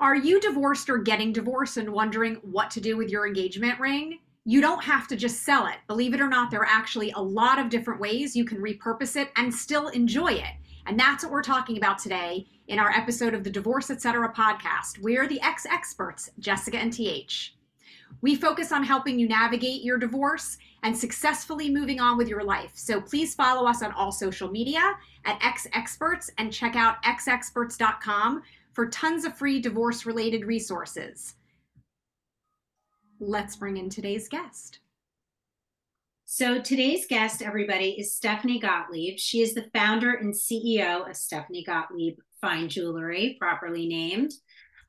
Are you divorced or getting divorced and wondering what to do with your engagement ring? You don't have to just sell it. Believe it or not, there are actually a lot of different ways you can repurpose it and still enjoy it. And that's what we're talking about today in our episode of the Divorce Etc. podcast. We're the ex experts, Jessica and TH. We focus on helping you navigate your divorce and successfully moving on with your life. So please follow us on all social media at X Experts and check out xexperts.com for tons of free divorce related resources. Let's bring in today's guest. So, today's guest, everybody, is Stephanie Gottlieb. She is the founder and CEO of Stephanie Gottlieb Fine Jewelry, properly named.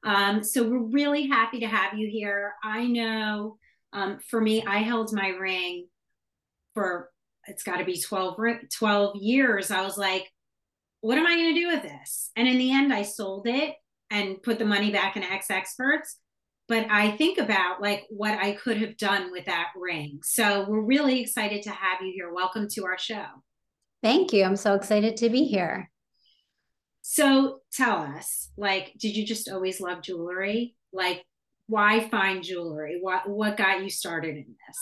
Um, so, we're really happy to have you here. I know um, for me, I held my ring for it's got to be 12, 12 years. I was like, what am I going to do with this? And in the end, I sold it and put the money back in X Experts. But I think about like what I could have done with that ring. So we're really excited to have you here. Welcome to our show. Thank you. I'm so excited to be here. So tell us, like, did you just always love jewelry? Like, why fine jewelry? What what got you started in this?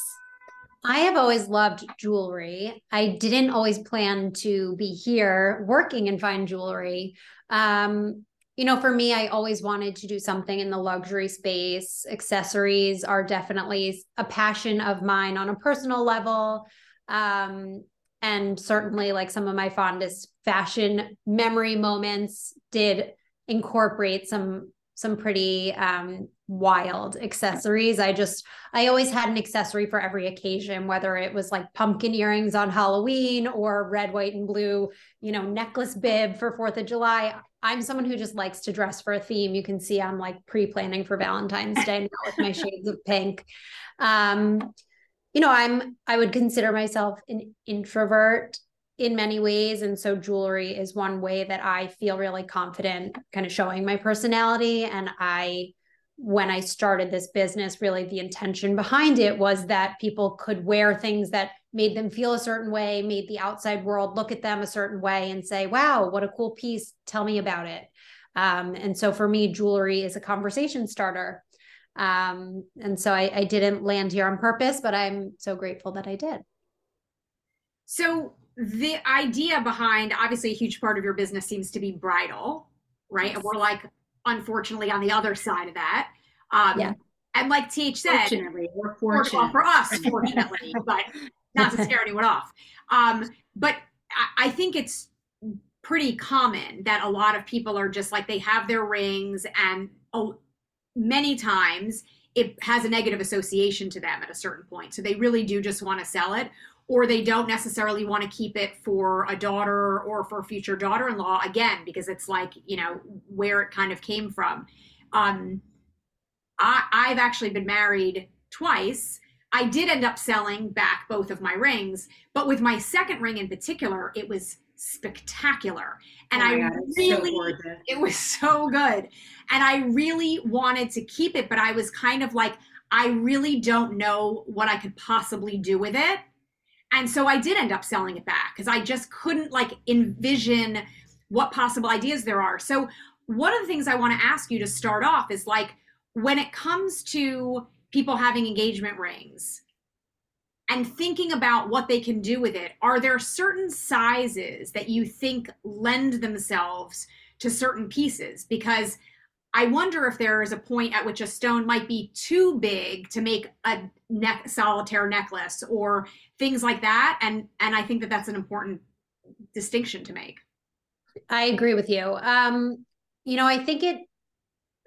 I have always loved jewelry. I didn't always plan to be here working in fine jewelry. Um, you know, for me, I always wanted to do something in the luxury space. Accessories are definitely a passion of mine on a personal level. Um, and certainly, like some of my fondest fashion memory moments did incorporate some some pretty um, wild accessories. I just, I always had an accessory for every occasion, whether it was like pumpkin earrings on Halloween or red, white, and blue, you know, necklace bib for Fourth of July. I'm someone who just likes to dress for a theme. You can see I'm like pre planning for Valentine's Day now with my shades of pink. Um, you know, I'm, I would consider myself an introvert in many ways. And so jewelry is one way that I feel really confident kind of showing my personality. And I, when I started this business, really the intention behind it was that people could wear things that made them feel a certain way, made the outside world look at them a certain way and say, wow, what a cool piece. Tell me about it. Um, and so for me, jewelry is a conversation starter. Um, and so I, I didn't land here on purpose, but I'm so grateful that I did. So the idea behind obviously a huge part of your business seems to be bridal, right? Yes. And we're like, unfortunately, on the other side of that. Um, yeah. And like TH said, fortunately, we're fortunate. for us, fortunately, but not to scare anyone off. Um, but I, I think it's pretty common that a lot of people are just like they have their rings and oh, many times it has a negative association to them at a certain point. So they really do just want to sell it or they don't necessarily want to keep it for a daughter or for a future daughter-in-law again because it's like you know where it kind of came from. Um i i've actually been married twice. I did end up selling back both of my rings but with my second ring in particular it was spectacular. And oh i God, really so it was so good. And i really wanted to keep it but i was kind of like i really don't know what i could possibly do with it and so I did end up selling it back because I just couldn't like envision what possible ideas there are. So one of the things I want to ask you to start off is like when it comes to people having engagement rings and thinking about what they can do with it, are there certain sizes that you think lend themselves to certain pieces? Because I wonder if there is a point at which a stone might be too big to make a neck solitaire necklace or things like that and and I think that that's an important distinction to make. I agree with you. Um you know, I think it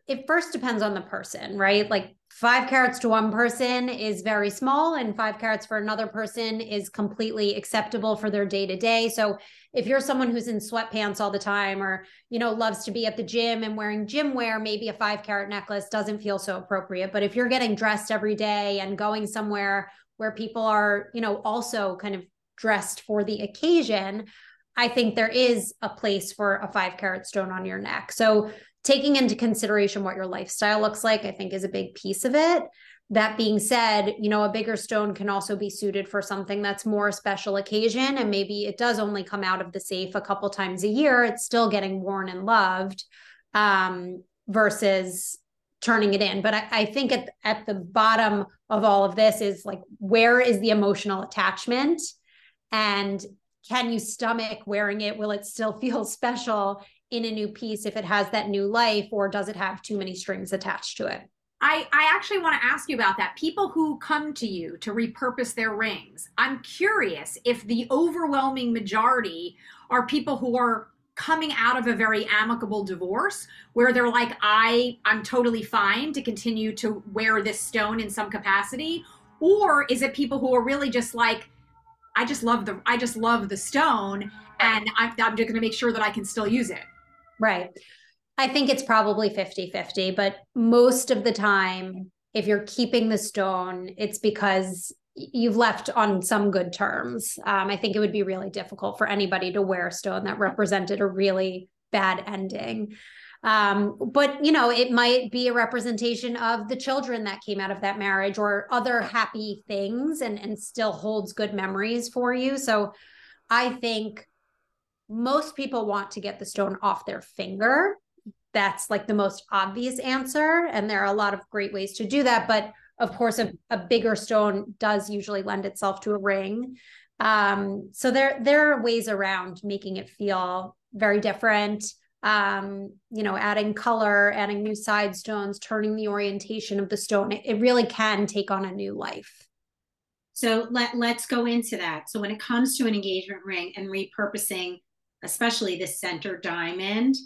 it first depends on the person, right? Like five carats to one person is very small, and five carats for another person is completely acceptable for their day to day. So if you're someone who's in sweatpants all the time or, you know, loves to be at the gym and wearing gym wear, maybe a five carat necklace doesn't feel so appropriate. But if you're getting dressed every day and going somewhere where people are, you know, also kind of dressed for the occasion, I think there is a place for a five carat stone on your neck. So taking into consideration what your lifestyle looks like, I think is a big piece of it. That being said, you know, a bigger stone can also be suited for something that's more a special occasion. And maybe it does only come out of the safe a couple times a year. It's still getting worn and loved. Um, versus turning it in. But I, I think at, at the bottom of all of this is like, where is the emotional attachment? And can you stomach wearing it? Will it still feel special in a new piece if it has that new life, or does it have too many strings attached to it? I, I actually want to ask you about that. People who come to you to repurpose their rings, I'm curious if the overwhelming majority are people who are coming out of a very amicable divorce where they're like i i'm totally fine to continue to wear this stone in some capacity or is it people who are really just like i just love the i just love the stone and i'm, I'm just going to make sure that i can still use it right i think it's probably 50 50 but most of the time if you're keeping the stone it's because you've left on some good terms. Um, I think it would be really difficult for anybody to wear a stone that represented a really bad ending. Um, but you know, it might be a representation of the children that came out of that marriage or other happy things and and still holds good memories for you. So I think most people want to get the stone off their finger. That's like the most obvious answer. And there are a lot of great ways to do that. But of course, a, a bigger stone does usually lend itself to a ring. Um, so there there are ways around making it feel very different. Um, you know, adding color, adding new side stones, turning the orientation of the stone. It, it really can take on a new life. So let let's go into that. So when it comes to an engagement ring and repurposing, especially the center diamond,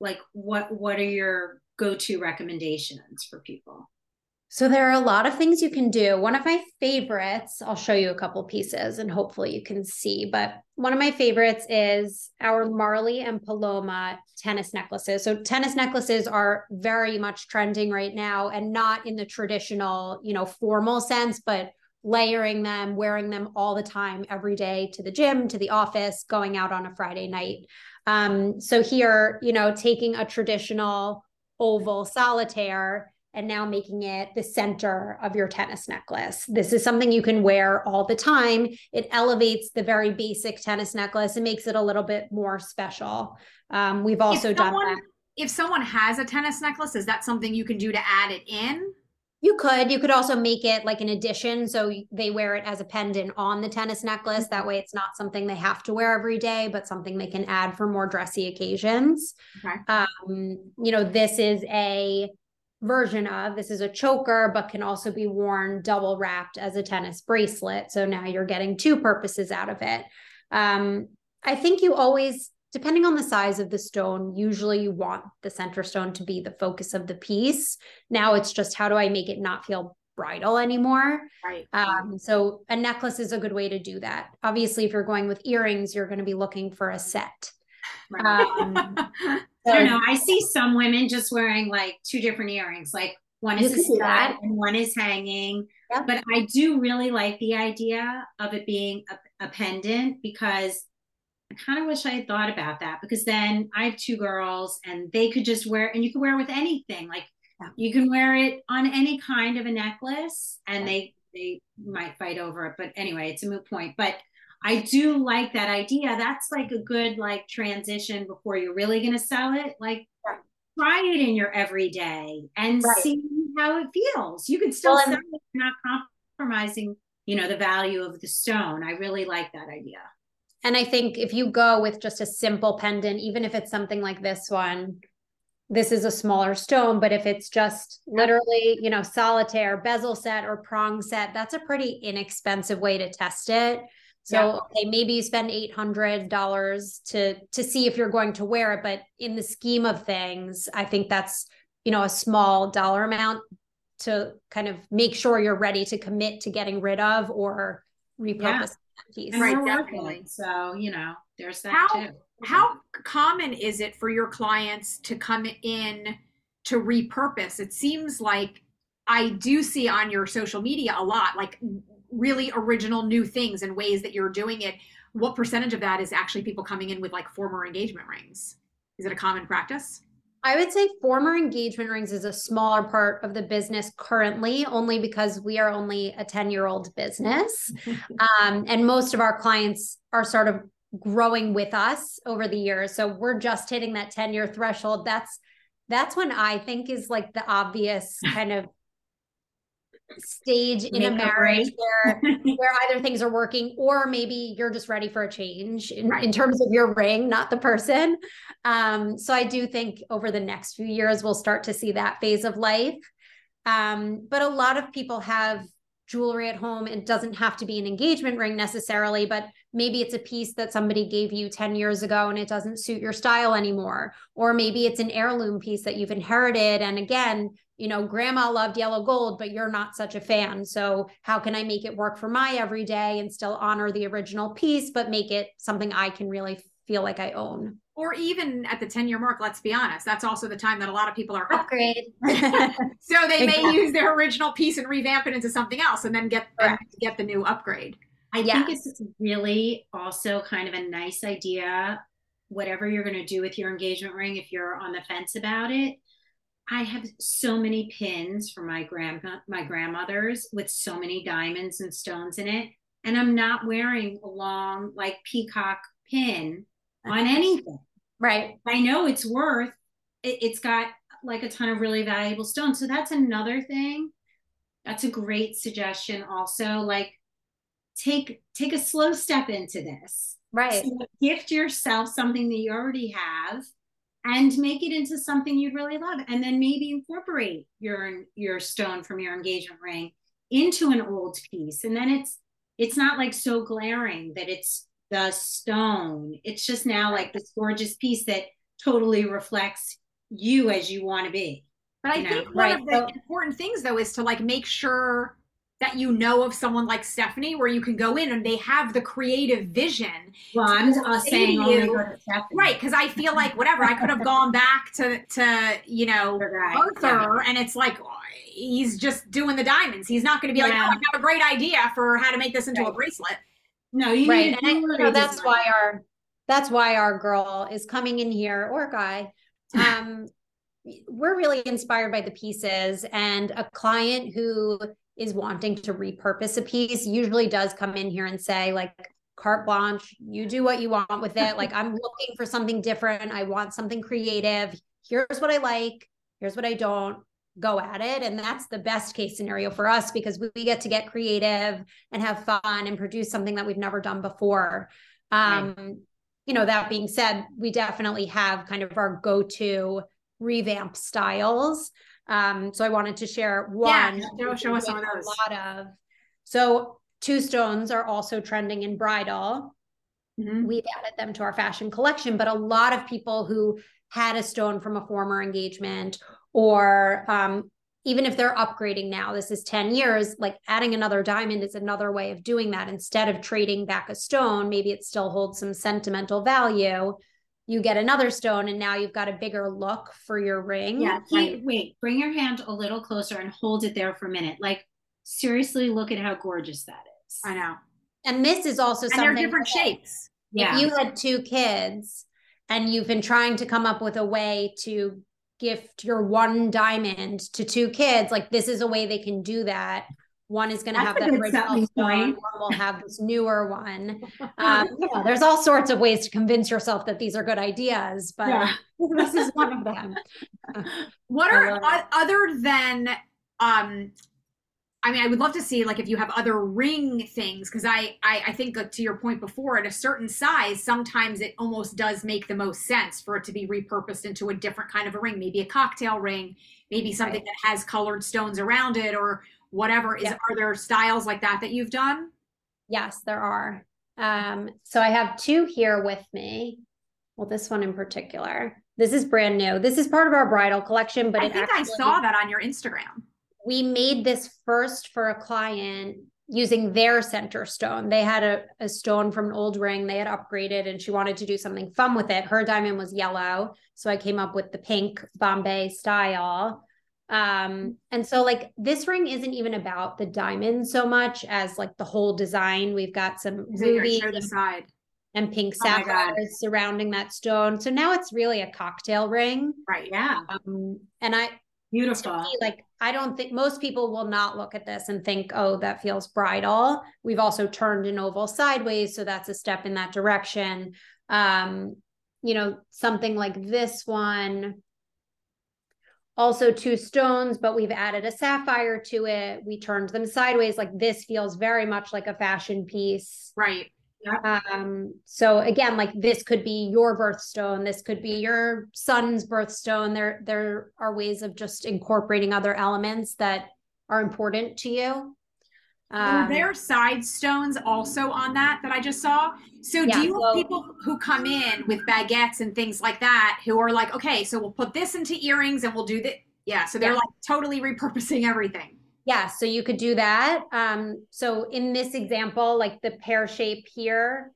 like what what are your go-to recommendations for people? So there are a lot of things you can do. One of my favorites, I'll show you a couple pieces and hopefully you can see, but one of my favorites is our Marley and Paloma tennis necklaces. So tennis necklaces are very much trending right now and not in the traditional, you know, formal sense, but layering them, wearing them all the time, every day to the gym, to the office, going out on a Friday night. Um, so here, you know, taking a traditional oval solitaire and now making it the center of your tennis necklace. This is something you can wear all the time. It elevates the very basic tennis necklace and makes it a little bit more special. Um, we've also someone, done that. If someone has a tennis necklace, is that something you can do to add it in? You could. You could also make it like an addition. So they wear it as a pendant on the tennis necklace. That way it's not something they have to wear every day, but something they can add for more dressy occasions. Okay. Um, you know, this is a version of. This is a choker, but can also be worn double wrapped as a tennis bracelet. So now you're getting two purposes out of it. Um, I think you always, depending on the size of the stone, usually you want the center stone to be the focus of the piece. Now it's just how do I make it not feel bridal anymore? Right. Um, so a necklace is a good way to do that. Obviously, if you're going with earrings, you're going to be looking for a set. Right. Um, I don't know. I see some women just wearing like two different earrings. Like one is a stud and one is hanging. Yep. But I do really like the idea of it being a, a pendant because I kind of wish I had thought about that because then I have two girls and they could just wear and you can wear it with anything. Like yeah. you can wear it on any kind of a necklace and they they might fight over it. But anyway, it's a moot point. But I do like that idea. That's like a good like transition before you're really going to sell it. Like right. try it in your everyday and right. see how it feels. You can still well, sell it, not compromising, you know, the value of the stone. I really like that idea. And I think if you go with just a simple pendant, even if it's something like this one, this is a smaller stone, but if it's just literally, you know, solitaire, bezel set, or prong set, that's a pretty inexpensive way to test it. So yeah. okay, maybe you spend eight hundred dollars to to see if you're going to wear it, but in the scheme of things, I think that's you know a small dollar amount to kind of make sure you're ready to commit to getting rid of or repurpose yeah. Piece. Right, definitely. So you know, there's that how, too. How common is it for your clients to come in to repurpose? It seems like I do see on your social media a lot, like really original new things and ways that you're doing it what percentage of that is actually people coming in with like former engagement rings is it a common practice I would say former engagement rings is a smaller part of the business currently, only because we are only a 10 year old business. um, and most of our clients are sort of growing with us over the years. So we're just hitting that 10 year threshold. That's that's when I think is like the obvious kind of stage in a marriage where where either things are working or maybe you're just ready for a change in, right. in terms of your ring not the person. Um, so i do think over the next few years we'll start to see that phase of life. Um, but a lot of people have jewelry at home. It doesn't have to be an engagement ring necessarily but maybe it's a piece that somebody gave you 10 years ago and it doesn't suit your style anymore or maybe it's an heirloom piece that you've inherited and again you know, grandma loved yellow gold, but you're not such a fan. So, how can I make it work for my everyday and still honor the original piece, but make it something I can really feel like I own? Or even at the 10 year mark, let's be honest, that's also the time that a lot of people are upgrade. so they may use their original piece and revamp it into something else and then get get the new upgrade. I yes. think it's really also kind of a nice idea, whatever you're going to do with your engagement ring, if you're on the fence about it, I have so many pins for my grandma my grandmother's with so many diamonds and stones in it. And I'm not wearing a long like peacock pin on anything. Right. I know it's worth it, it's got like a ton of really valuable stones. So that's another thing. That's a great suggestion also. Like take take a slow step into this. Right. So gift yourself something that you already have and make it into something you'd really love and then maybe incorporate your your stone from your engagement ring into an old piece and then it's it's not like so glaring that it's the stone it's just now like this gorgeous piece that totally reflects you as you want to be but i think know? one right. of the so, important things though is to like make sure that you know of someone like Stephanie, where you can go in and they have the creative vision. Well, I'm uh, saying you, right because I feel like whatever I could have gone back to to you know right. Arthur, yeah. and it's like he's just doing the diamonds. He's not going to be yeah. like, oh, I have a great idea for how to make this into right. a bracelet. No, you right, and you know, that's why our that's why our girl is coming in here or guy. Um, we're really inspired by the pieces and a client who is wanting to repurpose a piece usually does come in here and say like carte blanche you do what you want with it. Like i'm looking for something different. I want something creative. Here's what i like. Here's what i don't. Go at it. And that's the best case scenario for us because we, get to get creative and have fun and produce something that we've never done before. Um right. you know that being said we definitely have kind of our go-to revamp styles um, so I wanted to share one. Yeah, show, show us some of those. A lot of. So two stones are also trending in bridal. Mm-hmm. We've added them to our fashion collection, but a lot of people who had a stone from a former engagement or um, even if they're upgrading now, this is 10 years, like adding another diamond is another way of doing that. Instead of trading back a stone, maybe it still holds some sentimental value you get another stone and now you've got a bigger look for your ring. Yeah. Wait, wait, bring your hand a little closer and hold it there for a minute. Like seriously, look at how gorgeous that is. I know. And this is also and something they're different shapes. Yeah. If you had two kids and you've been trying to come up with a way to gift your one diamond to two kids, like this is a way they can do that one is going to have that original stone. One will have this newer one. Um, know, there's all sorts of ways to convince yourself that these are good ideas, but yeah. this is one of them. what are other than? Um, I mean, I would love to see like if you have other ring things because I, I I think like to your point before, at a certain size, sometimes it almost does make the most sense for it to be repurposed into a different kind of a ring, maybe a cocktail ring, maybe something right. that has colored stones around it, or whatever is are there styles like that that you've done? Yes there are. Um so i have two here with me. Well this one in particular. This is brand new. This is part of our bridal collection but i think actually, i saw that on your instagram. We made this first for a client using their center stone. They had a, a stone from an old ring they had upgraded and she wanted to do something fun with it. Her diamond was yellow so i came up with the pink bombé style um and so like this ring isn't even about the diamond so much as like the whole design. We've got some ruby and, side. and pink oh sapphires surrounding that stone. So now it's really a cocktail ring. Right yeah. Um and i beautiful. me, like i don't think most people will not look at this and think oh that feels bridal. We've also turned an oval sideways so that's a step in that direction. Um you know something like this one also two stones, but we've added a sapphire to it. We turned them sideways. Like this feels very much like a fashion piece. Right. Um, so again, like this could be your birthstone, this could be your son's birthstone. There, there are ways of just incorporating other elements that are important to you. Um, Were there side stones also on that that I just saw? So yeah, do you have people who come in with baguettes and things like that who are like, okay, so we'll put this into earrings and we'll do that? Yeah. So they're yeah. like totally repurposing everything. Yeah. So you could do that. Um, so in this example, like the pear shape here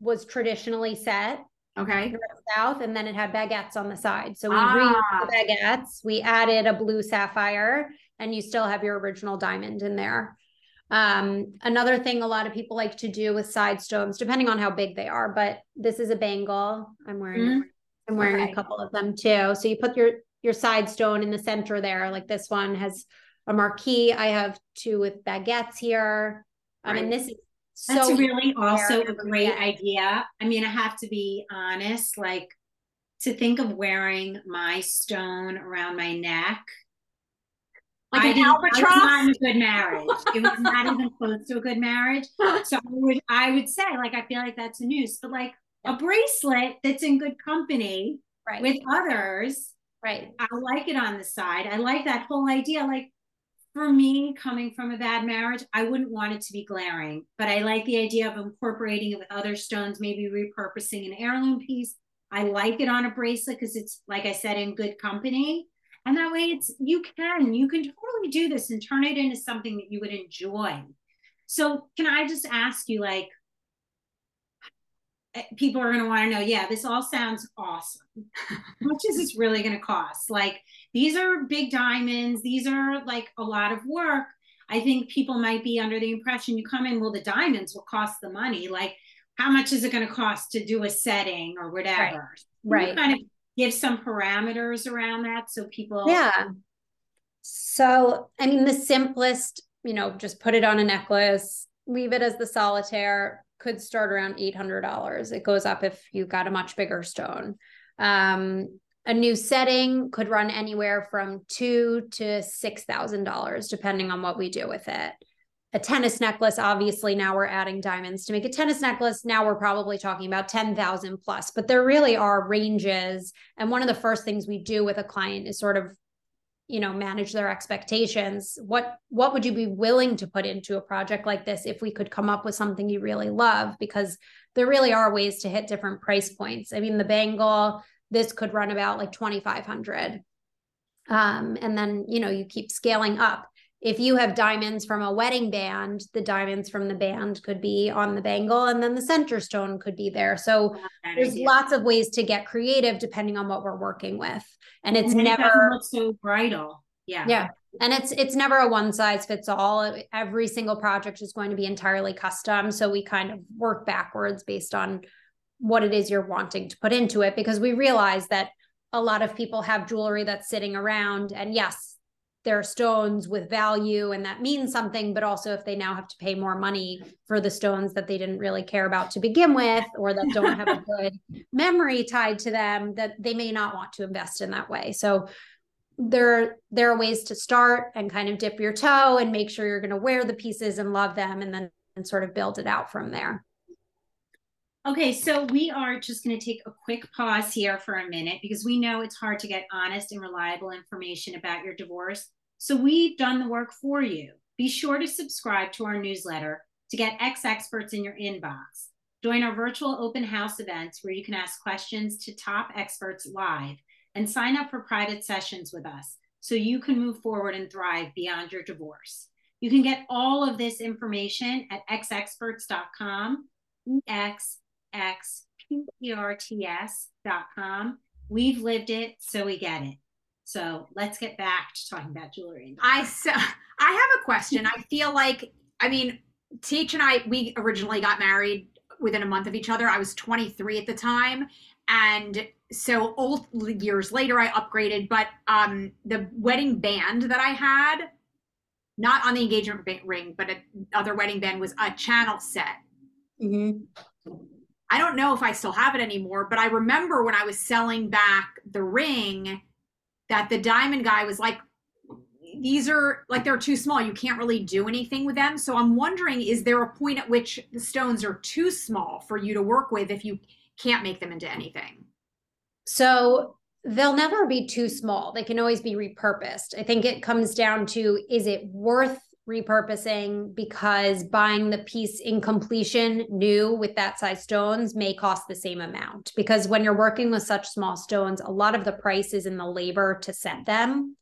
was traditionally set. Okay. South, and then it had baguettes on the side. So we ah. the baguettes. We added a blue sapphire, and you still have your original diamond in there. Um, another thing a lot of people like to do with side stones, depending on how big they are, but this is a bangle. I'm wearing mm-hmm. I'm wearing okay. a couple of them too. So you put your your side stone in the center there, like this one has a marquise. I have two with baguettes here. Right. I mean, this is so that's really also a great idea. I mean, I have to be honest, like to think of wearing my stone around my neck like I an albatross. was not a good marriage. it was not even close to a good marriage. So I would, I would say, like, I feel like that's a news, but like a bracelet that's in good company right. with others. Right. I like it on the side. I like that whole idea. Like for me, coming from a bad marriage, I wouldn't want it to be glaring, but I like the idea of incorporating it with other stones, maybe repurposing an heirloom piece. I like it on a bracelet because it's, like I said, in good company. And that way it's you can, you can totally do this and turn it into something that you would enjoy. So can I just ask you like eh, people are going to want to know, yeah, this all sounds awesome. How much is this really going to cost? Like these are big diamonds, these are like a lot of work. I think people might be under the impression you come in, well, the diamonds will cost the money. Like, how much is it going to cost to do a setting or whatever? Right. right. Kind of give some parameters around that so people yeah. So i mean the simplest you know just put it on a necklace leave it as the solitaire could start around $800 it goes up if you've got a much bigger stone. Um, a new setting could run anywhere from two to six thousand dollars depending on what we do with it a tennis necklace obviously now we're adding diamonds to make a tennis necklace. Now we're probably talking about 10,000 plus but there really are ranges. And one of the first things we do with a client is sort of you know manage their expectations. What what would you be willing to put into a project like this if we could come up with something you really love? Because there really are ways to hit different price points. I mean the bangle this could run about like 2500 um, and then you know you keep scaling up if you have diamonds from a wedding band, the diamonds from the band could be on the bangle and then the center stone could be there. So there's idea. lots of ways to get creative depending on what we're working with. And it's and never it so bridal. Yeah. Yeah. And it's it's never a one size fits all. Every single project is going to be entirely custom. So we kind of work backwards based on what it is you're wanting to put into it because we realize that a lot of people have jewelry that's sitting around and yes their stones with value and that means something but also if they now have to pay more money for the stones that they didn't really care about to begin with or that don't have a good memory tied to them that they may not want to invest in that way. So there there are ways to start and kind of dip your toe and make sure you're going to wear the pieces and love them and then and sort of build it out from there Okay, so we are just going to take a quick pause here for a minute because we know it's hard to get honest and reliable information about your divorce. So we've done the work for you. Be sure to subscribe to our newsletter to get X experts in your inbox. Join our virtual open house events where you can ask questions to top experts live and sign up for private sessions with us so you can move forward and thrive beyond your divorce. You can get all of this information at xexperts.com, xexperts.com. We've lived it, so we get it. So let's get back to talking about jewelry. I so I have a question. I feel like I mean, TH and I we originally got married within a month of each other. I was 23 at the time, and so old years later I upgraded. But um, the wedding band that I had, not on the engagement ring, but other wedding band was a channel set. Mm-hmm. I don't know if I still have it anymore, but I remember when I was selling back the ring that the diamond guy was like, these are like they're too small. You can't really do anything with them. So I'm wondering, is there a point at which the stones are too small for you to work with if you can't make them into anything? So they'll never be too small. They can always be repurposed. I think it comes down to is it worth repurposing because buying the piece in completion new with that size stones may cost the same amount. Because when you're working with such small stones a lot of the price is in the labor to set them.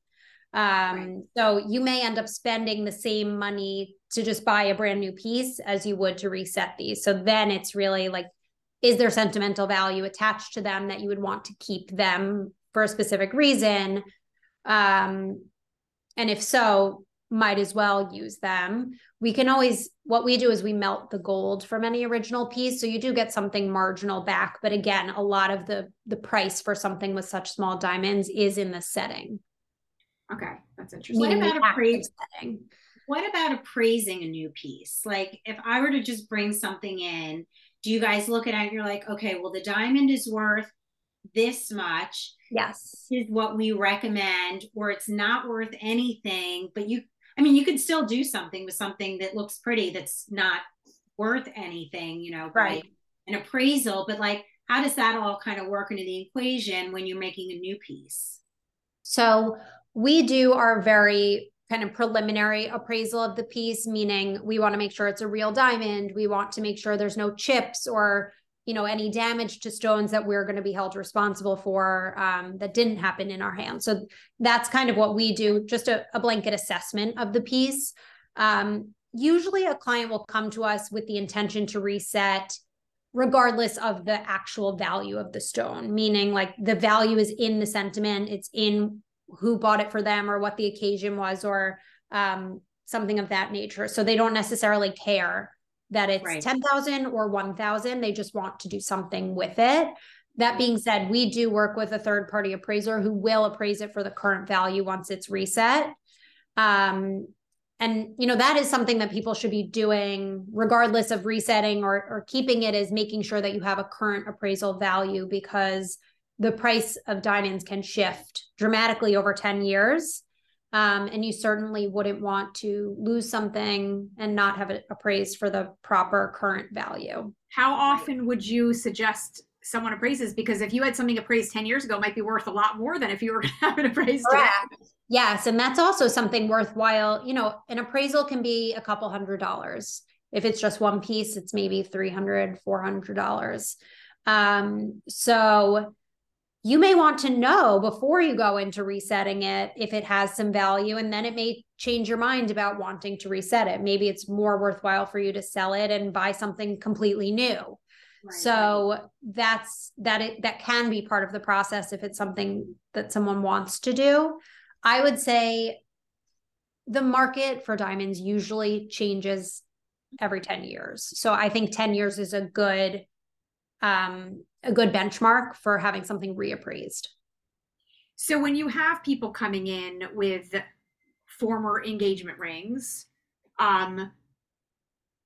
Um, right. so you may end up spending the same money to just buy a brand new piece as you would to reset these. So then it's really like is there sentimental value attached to them that you would want to keep them for a specific reason? Um, and if so might as well use them. We can always what we do is we melt the gold from any original piece. So you do get something marginal back but again a lot of the the price for something with such small diamonds is in the setting. Okay that's interesting. What about appraising what about appraising a new piece? Like if i were to just bring something in do you guys look at it and you're like, okay, well, the diamond is worth this much. Yes. This is what we recommend, or it's not worth anything, but you, I mean, you could still do something with something that looks pretty that's not worth anything, you know, right? An appraisal, but like, how does that all kind of work into the equation when you're making a new piece? So we do our very kind of preliminary appraisal of the piece, meaning we want to make sure it's a real diamond. We want to make sure there's no chips or you know any damage to stones that we're going to be held responsible for um, that didn't happen in our hands. So that's kind of what we do, just a, a blanket assessment of the piece. Um, usually, a client will come to us with the intention to reset regardless of the actual value of the stone meaning like the value is in the sentiment it's in who bought it for them or what the occasion was or um, something of that nature. So they don't necessarily care that it's right. 10,000 or 1,000. They just want to do something with it. That being said, we do work with a third party appraiser who will appraise it for the current value once it's reset. Um, and you know that is something that people should be doing regardless of resetting or, or keeping it is making sure that you have a current appraisal value because the price of diamonds can shift dramatically over 10 years. Um, and you certainly wouldn't want to lose something and not have it appraised for the proper current value. How often would you suggest someone appraises? Because if you had something appraised 10 years ago, it might be worth a lot more than if you were going to have it appraised. Correct. Yes. And that's also something worthwhile. You know, an appraisal can be a couple hundred dollars. If it's just one piece, it's maybe 300, $400. Um, so you may want to know before you go into resetting it if it has some value and then it may change your mind about wanting to reset it. Maybe it's more worthwhile for you to sell it and buy something completely new. Right. so that's that it that can be part of the process if it's something that someone wants to do. I would say the market for diamonds usually changes every 10 years. So i think 10 years is a good um a good benchmark for having something reappraised. So when you have people coming in with former engagement rings, um,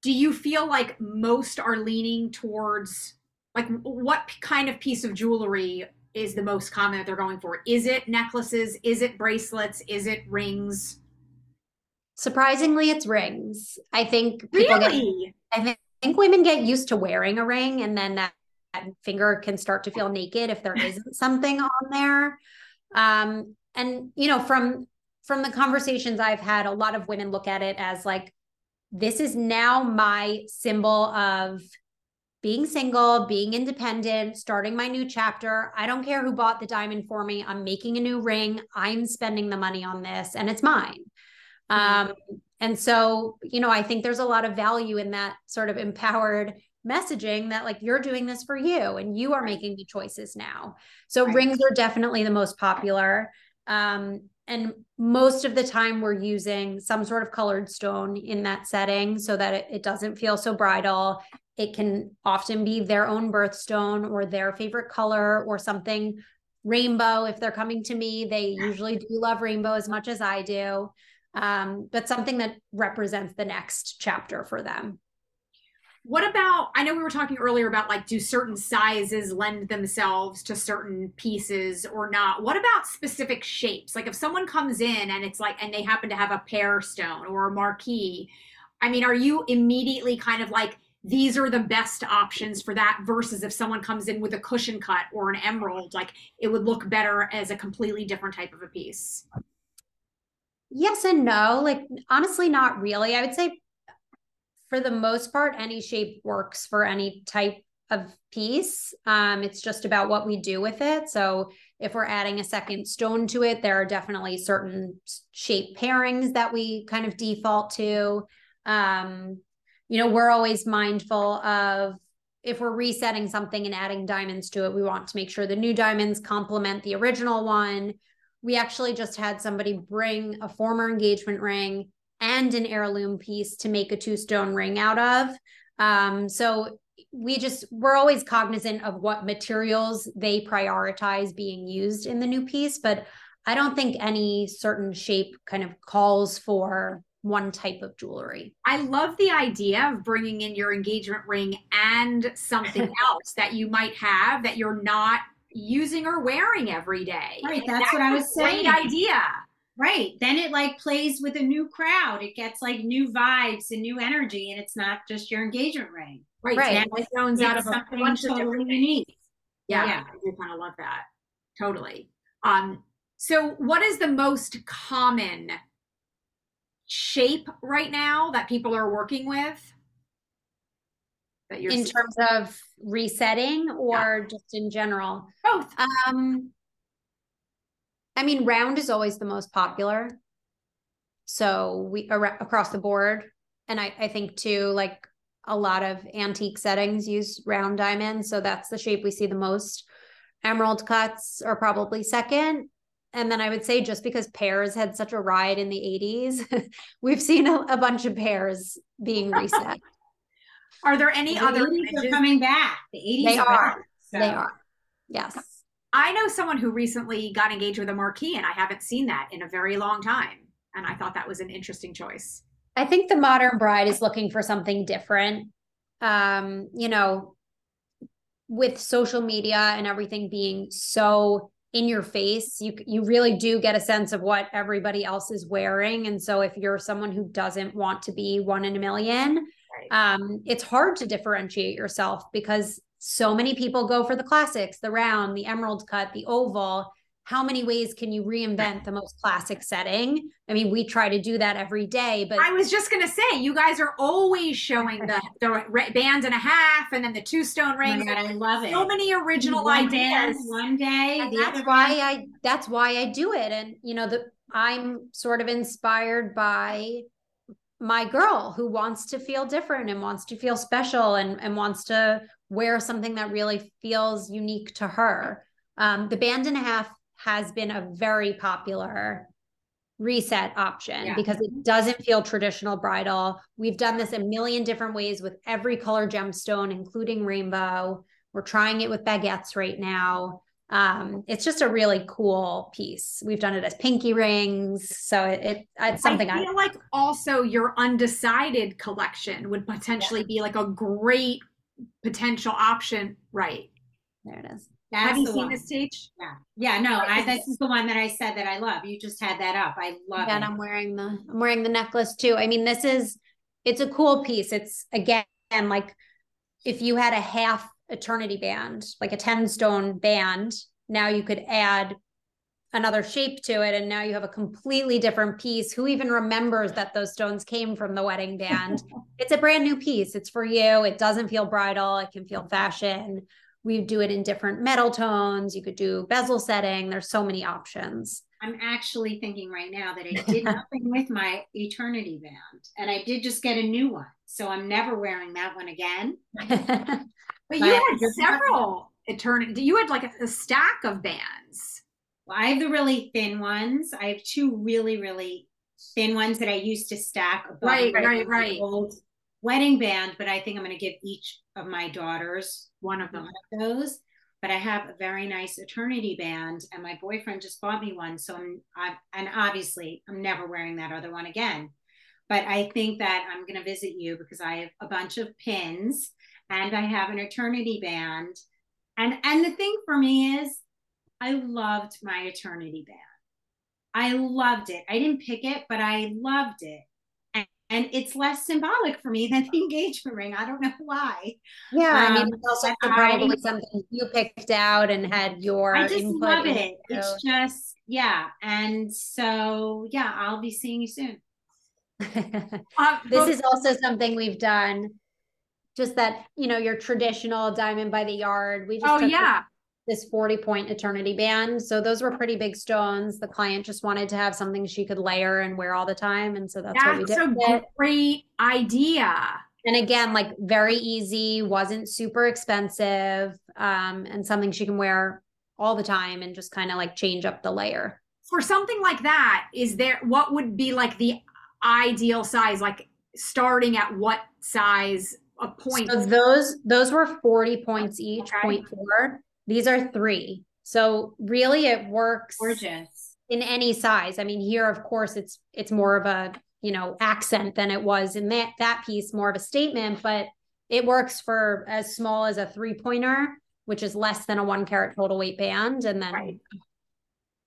do you feel like most are leaning towards like what kind of piece of jewelry is the most common that they're going for? Is it necklaces? Is it bracelets? Is it rings? Surprisingly, it's rings. I think really. Get, I think, I think women get used to wearing a ring, and then that finger can start to feel naked if there isn't something on there. Um, and you know, from from the conversations I've had, a lot of women look at it as like, this is now my symbol of being single, being independent, starting my new chapter. I don't care who bought the diamond for me. I'm making a new ring. I'm spending the money on this and it's mine. Mm-hmm. Um, and so, you know, I think there's a lot of value in that sort of empowered messaging that like you're doing this for you and you are making the choices now. So right. rings are definitely the most popular. Um, and most of the time we're using some sort of colored stone in that setting so that it, it doesn't feel so bridal. It can often be their own birthstone or their favorite color or something rainbow. If they're coming to me, they usually do love rainbow as much as I do. Um, but something that represents the next chapter for them What about, I know we were talking earlier about like, do certain sizes lend themselves to certain pieces or not? What about specific shapes? Like if someone comes in and it's like, and they happen to have a pear stone or a marquise, I mean, are you immediately kind of like, these are the best options for that versus if someone comes in with a cushion cut or an emerald, like it would look better as a completely different type of a piece? Yes and no. Like, honestly, not really. I would say for the most part, any shape works for any type of piece. Um, it's just about what we do with it. So if we're adding a second stone to it, there are definitely certain shape pairings that we kind of default to. Um, you know, we're always mindful of if we're resetting something and adding diamonds to it, we want to make sure the new diamonds complement the original one. We actually just had somebody bring a former engagement ring and an heirloom piece to make a two stone ring out of. Um, so we just we're always cognizant of what materials they prioritize being used in the new piece, but I don't think any certain shape kind of calls for one type of jewelry. I love the idea of bringing in your engagement ring and something else that you might have that you're not using or wearing every day. Right, that's, that's what I was saying. Great idea. Right. Then it like plays with a new crowd. It gets like new vibes and new energy, and it's not just your engagement ring. Right. Right. Now it throws out of a bunch of totally different unique. Yeah, Yeah. I do kind of love that. Totally. Um, so what is the most common shape right now that people are working with? That you're in seeing? terms of resetting or just in general. both. Um, I mean, round is always the most popular. So we ar- across the board, and I I think too like a lot of antique settings use round diamonds, so that's the shape we see the most. Emerald cuts are probably second. And then I would say just because pears had such a ride in the 80s, we've seen a, a bunch of pears being reset. Are there any The other 80s are coming back. The 80s They are. are. back, so- They are. Yes. I know someone who recently got engaged with a marquise, and I haven't seen that in a very long time. And I thought that was an interesting choice. I think the modern bride is looking for something different. Um, you know, with social media and everything being so in your face, you you really do get a sense of what everybody else is wearing. And so if you're someone who doesn't want to be one in a million, Right. um, it's hard to differentiate yourself because so many people go for the classics, the round, the emerald cut, the oval. How many ways can you reinvent the most classic setting? I mean, we try to do that every day, but I was just gonna say, you guys are always showing the the band and a half, and then the two stone Oh rings. God, I love it. so many original one ideas. One day, and that's why I that's why I do it. And you know, the I'm sort of inspired by my girl who wants to feel different and wants to feel special and, and wants to wear something that really feels unique to her. Um, the band and a half has been a very popular reset option Yeah. because it doesn't feel traditional bridal. We've done this a million different ways with every color gemstone, including rainbow. We're trying it with baguettes right now. Um, it's just a really cool piece. We've done it as pinky rings, so it, it it's something I I, feel like also your undecided collection would potentially be like a great potential option. Right. there it is. That's Have you the seen one. this stage? Yeah, yeah. No, I, this is the one that I said that I love. You just had that up. I love Yeah, and it. I'm wearing the I'm wearing the necklace too. I mean, this is it's a cool piece. It's again like if you had a half eternity band, like a 10 stone band, now you could add another shape to it and now you have a completely different piece. Who even remembers that those stones came from the wedding band? it's a brand new piece. It's for you. It doesn't feel bridal, it can feel fashion. We do it in different metal tones. You could do bezel setting. There's so many options. I'm actually thinking right now that I did nothing with my eternity band, and I did just get a new one. So I'm never wearing that one again. But you But had you're- several eternity. You had like a, a stack of bands. Well, I have the really thin ones. I have two really, really thin ones that I used to stack above Right, right, right. old wedding band, but I think I'm going to give each of my daughters One of one of those. But I have a very nice eternity band, and my boyfriend just bought me one. So I'm, I, and obviously, I'm never wearing that other one again. but I think that I'm going to visit you because I have a bunch of pins and I have an eternity band. And and the thing for me is I loved my eternity band. I loved it. I didn't pick it, but I loved it. And, and it's less symbolic for me than the engagement ring. I don't know why. Yeah, um, I mean, it's also probably I, something you picked out and had your. I just love it. It's just yeah, and so yeah, I'll be seeing you soon. uh, this is also something we've done. Just that you know your traditional diamond by the yard. We just oh yeah this 40 point eternity band. So those were pretty big stones. The client just wanted to have something she could layer and wear all the time. And so that's, that's what we did. That's a great idea. And again, like very easy, wasn't super expensive, um, and something she can wear all the time and just kind of like change up the layer. For something like that, is there what would be like the ideal size? Like starting at what size of point? So those those were 40 points each, okay. point four. These are three. So really it works gorgeous in any size. I mean, here, of course, it's it's more of a you know accent than it was in that that piece, more of a statement, but it works for as small as a three pointer, which is less than a one carat total weight band. And then right.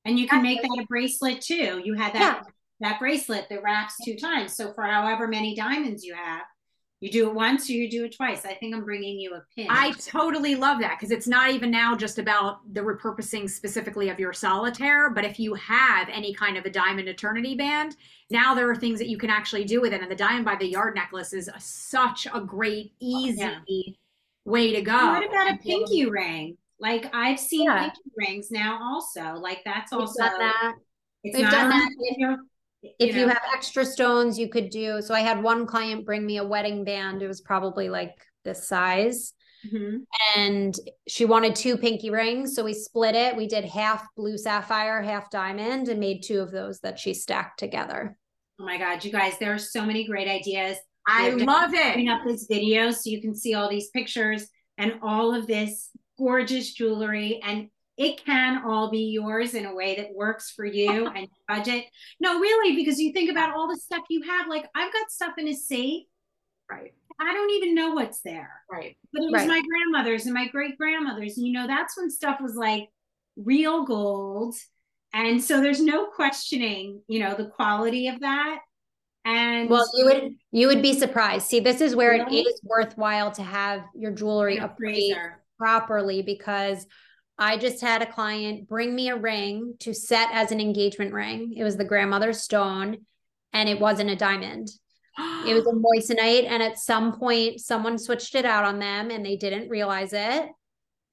and you can make that a bracelet too. You had that yeah. that bracelet that wraps two times. So for however many diamonds you have, you do it once or you do it twice. I think I'm bringing you a pin. I totally love that because it's not even now just about the repurposing specifically of your solitaire, but if you have any kind of a diamond eternity band, now there are things that you can actually do with it. And the diamond by the yard necklace is a, such a great, easy oh, yeah. way to go. What about a pinky ring? Like I've seen yeah. pinky rings now also. Like that's also We've done that. We've done that if you, know? have extra stones you could do so i had one client bring me a wedding band. It was probably like this size. Mm-hmm. and she wanted two pinky rings so we split it. We did half blue sapphire half diamond and made two of those that she stacked together. Oh my god you guys there are so many great ideas. I love it. Putting up this video so you can see all these pictures and all of this gorgeous jewelry. And it can all be yours in a way that works for you and budget. No, really, because you think about all the stuff you have. Like I've got stuff in a safe. Right. I don't even know what's there. Right. But it was right. my grandmother's and my great grandmother's. And you know, that's when stuff was like real gold. And so there's no questioning, you know, the quality of that. And well, you would you would be surprised. See, this is where really? it is worthwhile to have your jewelry appraised properly because I just had a client bring me a ring to set as an engagement ring. It was the grandmother's stone and it wasn't a diamond. it was a moissanite. And at some point, someone switched it out on them and they didn't realize it.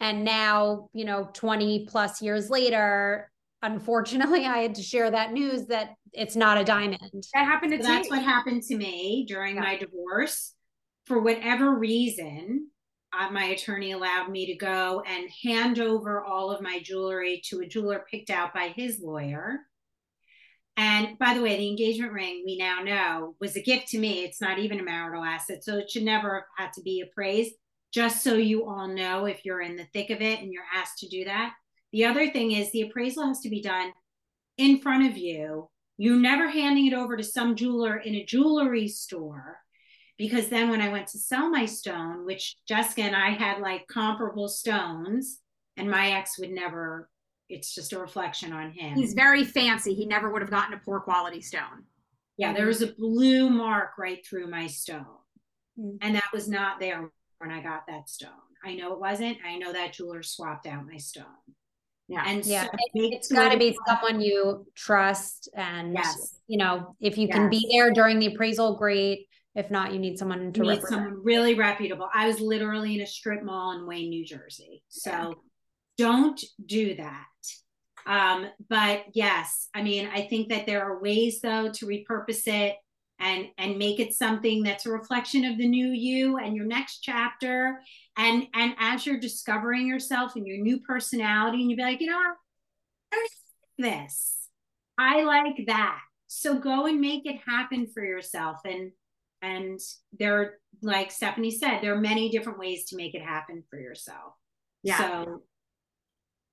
And now, you know, 20 plus years later, unfortunately, I had to share that news that it's not a diamond. That happened to so That's what happened to me during yeah. my divorce. For whatever reason, uh, my attorney allowed me to go and hand over all of my jewelry to a jeweler picked out by his lawyer. And by the way, the engagement ring we now know was a gift to me. It's not even a marital asset, so it should never have had to be appraised. Just so you all know, if you're in the thick of it and you're asked to do that. The other thing is the appraisal has to be done in front of you. You're never handing it over to some jeweler in a jewelry store because then when I went to sell my stone, which Jessica and I had like comparable stones, and my ex would never, it's just a reflection on him. He's very fancy. He never would have gotten a poor quality stone. Yeah, there was a blue mark right through my stone. Mm-hmm. And that was not there when I got that stone. I know it wasn't. I know that jeweler swapped out my stone. Yeah. And yeah, so it, has got to be someone you trust. And, yes. you know, if you yes. can be there during the appraisal, great. If not, you need someone to need someone really reputable. I was literally in a strip mall in Wayne, New Jersey. So yeah. don't do that. Um, but yes, I mean, I think that there are ways though to repurpose it and and make it something that's a reflection of the new you and your next chapter. And and as you're discovering yourself and your new personality, and you be like, you know, I like this. I like that. So go and make it happen for yourself. And and there are like stephanie said there are many different ways to make it happen for yourself yeah so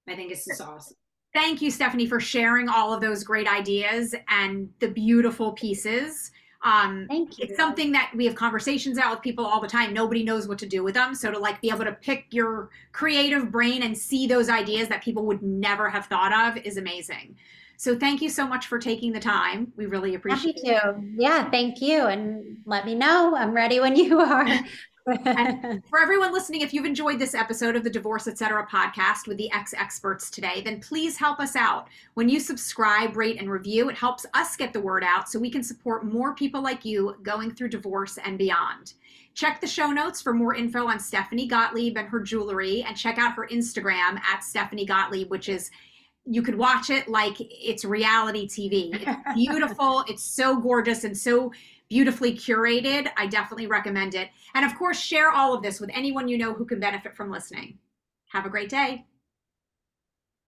i think it's just awesome thank you stephanie for sharing all of those great ideas and the beautiful pieces Um, Thank you. it's something that we have conversations out with people all the time. Nobody knows what to do with them. So to like be able to pick your creative brain and see those ideas that people would never have thought of is amazing. So thank you so much for taking the time. We really Happy appreciate it. to. Yeah, thank you. And let me know. I'm ready when you are. For everyone listening, if you've enjoyed this episode of the Divorce Etc. podcast with the ex experts today, then please help us out. When you subscribe, rate, and review, it helps us get the word out so we can support more people like you going through divorce and beyond. Check the show notes for more info on Stephanie Gottlieb and her jewelry, and check out her Instagram at Stephanie Gottlieb, which is you could watch it like it's reality TV. It's beautiful, it's so gorgeous and so beautifully curated. I definitely recommend it. And of course, share all of this with anyone you know who can benefit from listening. Have a great day.